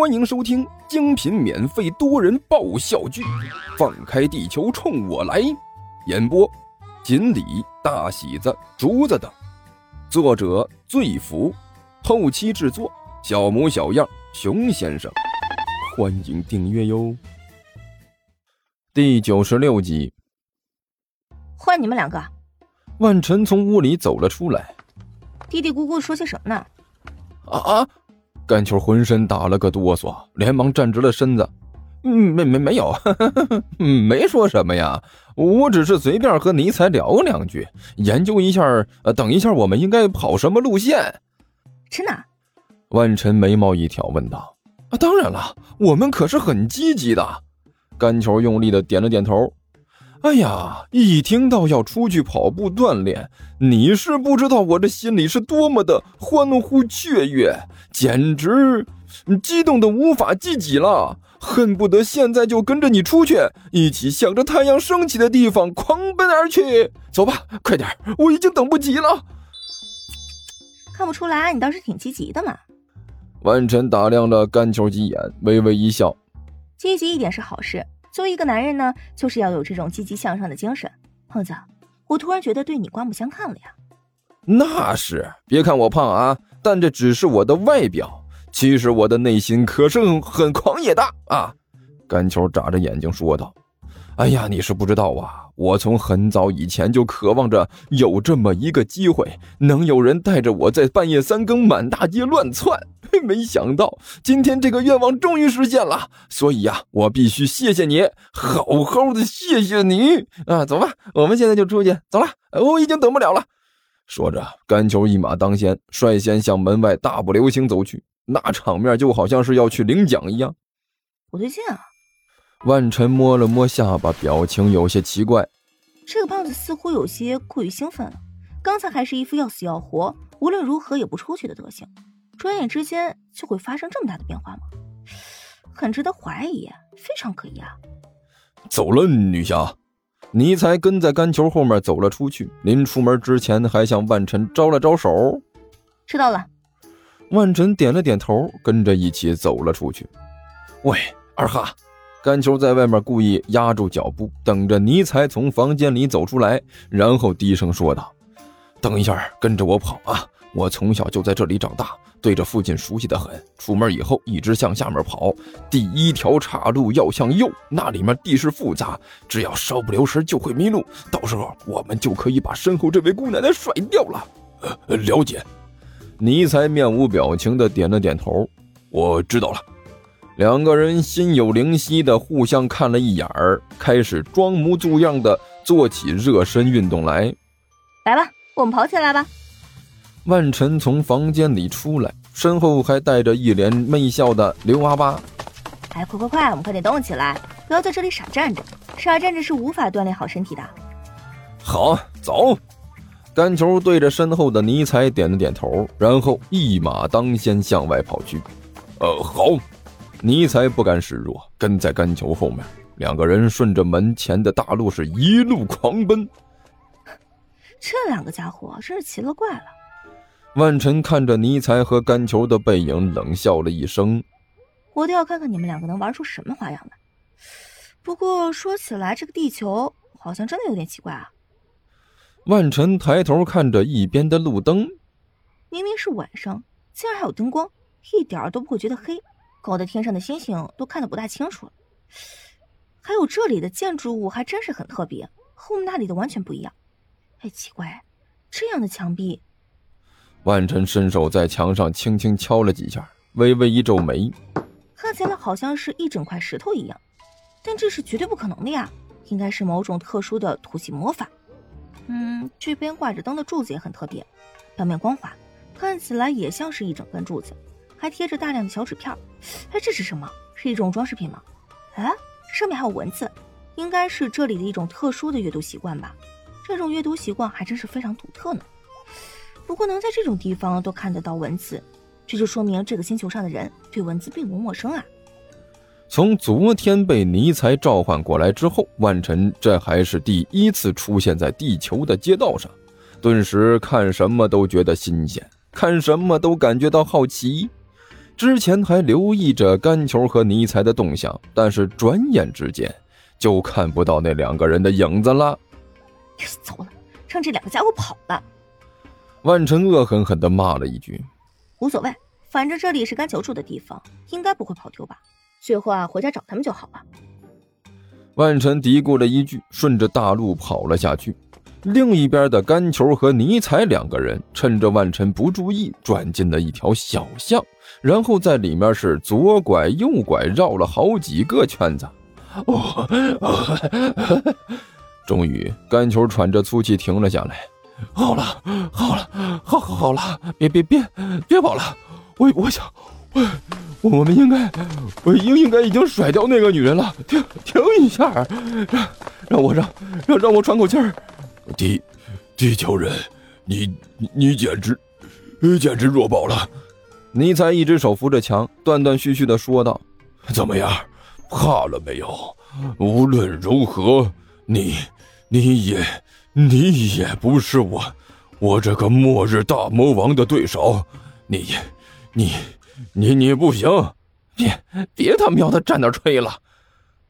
欢迎收听精品免费多人爆笑剧《放开地球冲我来》，演播：锦鲤、大喜子、竹子等，作者：醉福，后期制作：小模小样、熊先生。欢迎订阅哟。第九十六集，换你们两个。万晨从屋里走了出来，嘀嘀咕咕说些什么呢？啊啊！甘球浑身打了个哆嗦，连忙站直了身子。嗯，没没没有，嗯，没说什么呀，我只是随便和尼采聊两句，研究一下，呃，等一下我们应该跑什么路线？真的？万晨眉毛一挑，问道：“啊，当然了，我们可是很积极的。”甘球用力的点了点头。哎呀，一听到要出去跑步锻炼，你是不知道我这心里是多么的欢呼雀跃，简直激动的无法自己了，恨不得现在就跟着你出去，一起向着太阳升起的地方狂奔而去。走吧，快点，我已经等不及了。看不出来，你倒是挺积极的嘛。万晨打量了甘球几眼，微微一笑，积极一点是好事。作为一个男人呢，就是要有这种积极向上的精神。胖子，我突然觉得对你刮目相看了呀。那是，别看我胖啊，但这只是我的外表，其实我的内心可是很狂野的啊！甘球眨着眼睛说道。哎呀，你是不知道啊！我从很早以前就渴望着有这么一个机会，能有人带着我在半夜三更满大街乱窜。没想到今天这个愿望终于实现了，所以呀，我必须谢谢你，好好的谢谢你啊！走吧，我们现在就出去。走了，我已经等不了了。说着，甘球一马当先，率先向门外大步流星走去，那场面就好像是要去领奖一样。不对劲啊！万晨摸了摸下巴，表情有些奇怪。这个胖子似乎有些过于兴奋了，刚才还是一副要死要活，无论如何也不出去的德行，转眼之间就会发生这么大的变化吗？很值得怀疑，非常可疑啊！走了，女侠。尼才跟在干球后面走了出去，临出门之前还向万晨招了招手。知道了。万晨点了点头，跟着一起走了出去。喂，二哈。甘球在外面故意压住脚步，等着尼才从房间里走出来，然后低声说道：“等一下，跟着我跑啊！我从小就在这里长大，对这附近熟悉的很。出门以后一直向下面跑，第一条岔路要向右，那里面地势复杂，只要稍不留神就会迷路。到时候我们就可以把身后这位姑奶奶甩掉了。”呃，了解。尼才面无表情的点了点头：“我知道了。”两个人心有灵犀的互相看了一眼儿，开始装模作样的做起热身运动来。来吧，我们跑起来吧！万晨从房间里出来，身后还带着一脸媚笑的刘阿八。哎，快快快，我们快点动起来，不要在这里傻站着，傻站着是无法锻炼好身体的。好，走！甘球对着身后的尼采点了点头，然后一马当先向外跑去。呃，好。尼才不甘示弱，跟在甘球后面，两个人顺着门前的大路是一路狂奔。这两个家伙真是奇了怪了。万晨看着尼才和甘球的背影，冷笑了一声：“我倒要看看你们两个能玩出什么花样来。不过说起来，这个地球好像真的有点奇怪啊。”万晨抬头看着一边的路灯，明明是晚上，竟然还有灯光，一点都不会觉得黑。搞得天上的星星都看得不大清楚了，还有这里的建筑物还真是很特别，和我们那里的完全不一样。哎，奇怪，这样的墙壁……万晨伸手在墙上轻轻敲了几下，微微一皱眉，看起来好像是一整块石头一样，但这是绝对不可能的呀，应该是某种特殊的土系魔法。嗯，这边挂着灯的柱子也很特别，表面光滑，看起来也像是一整根柱子。还贴着大量的小纸片，哎，这是什么？是一种装饰品吗？哎，上面还有文字，应该是这里的一种特殊的阅读习惯吧。这种阅读习惯还真是非常独特呢。不过能在这种地方都看得到文字，这就说明这个星球上的人对文字并不陌生啊。从昨天被尼才召唤过来之后，万晨这还是第一次出现在地球的街道上，顿时看什么都觉得新鲜，看什么都感觉到好奇。之前还留意着甘球和尼才的动向，但是转眼之间就看不到那两个人的影子了。走了，让这两个家伙跑了。万晨恶狠狠地骂了一句：“无所谓，反正这里是甘球住的地方，应该不会跑丢吧？最后啊，回家找他们就好了。”万晨嘀咕了一句，顺着大路跑了下去。另一边的甘球和尼采两个人趁着万晨不注意，转进了一条小巷，然后在里面是左拐右拐，绕了好几个圈子。哦，终于，甘球喘着粗气停了下来。好了，好了，好，好，好了，别，别，别，别跑了。我，我想，我，我们应该，我应应该已经甩掉那个女人了。停，停一下，让，让我让，让让我喘口气儿。地，地球人，你，你简直，简直弱爆了。尼采一只手扶着墙，断断续续的说道：“怎么样，怕了没有？无论如何，你，你也。”你也不是我，我这个末日大魔王的对手。你，你，你，你不行！别，别他喵的站那吹了！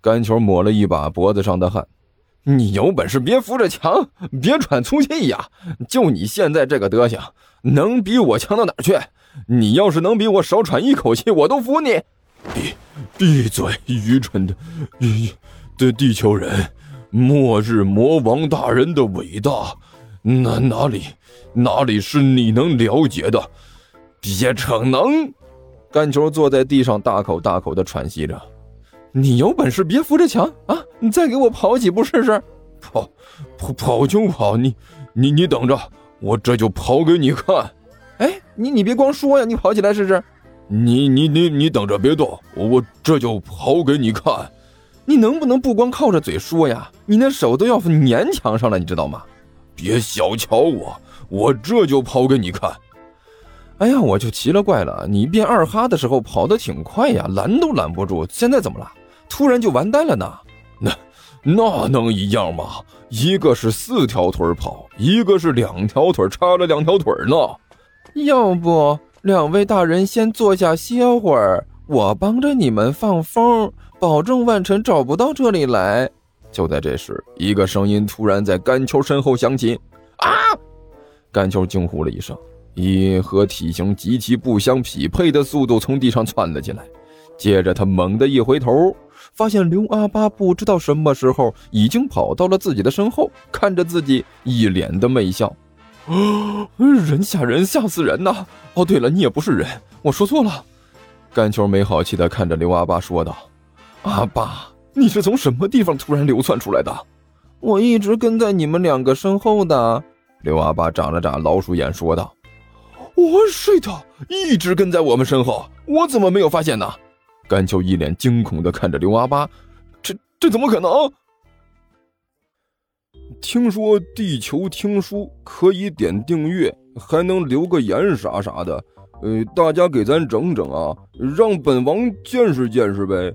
甘球抹了一把脖子上的汗。你有本事别扶着墙，别喘粗气呀！就你现在这个德行，能比我强到哪去？你要是能比我少喘一口气，我都服你！闭，闭嘴！愚蠢的，的地球人！末日魔王大人的伟大，哪哪里哪里是你能了解的？别逞能！甘球坐在地上，大口大口的喘息着。你有本事别扶着墙啊！你再给我跑几步试试？跑跑跑就跑！你你你等着，我这就跑给你看！哎，你你别光说呀，你跑起来试试！你你你你等着别动，我这就跑给你看！你能不能不光靠着嘴说呀？你那手都要粘墙上了，你知道吗？别小瞧我，我这就跑给你看。哎呀，我就奇了怪了，你变二哈的时候跑得挺快呀，拦都拦不住，现在怎么了？突然就完蛋了呢？那那能一样吗？一个是四条腿跑，一个是两条腿插了两条腿呢。要不两位大人先坐下歇会儿，我帮着你们放风。保证万晨找不到这里来。就在这时，一个声音突然在甘秋身后响起：“啊！”甘秋惊呼了一声，以和体型极其不相匹配的速度从地上窜了进来。接着，他猛地一回头，发现刘阿八不知道什么时候已经跑到了自己的身后，看着自己，一脸的媚笑。人吓人，吓死人呐！哦，对了，你也不是人，我说错了。甘球没好气地看着刘阿八说道。阿爸，你是从什么地方突然流窜出来的？我一直跟在你们两个身后的。刘阿爸眨了眨老鼠眼，说道：“我睡的，一直跟在我们身后，我怎么没有发现呢？”甘秋一脸惊恐的看着刘阿八，这这怎么可能？听说地球听书可以点订阅，还能留个言啥啥的，呃，大家给咱整整啊，让本王见识见识呗。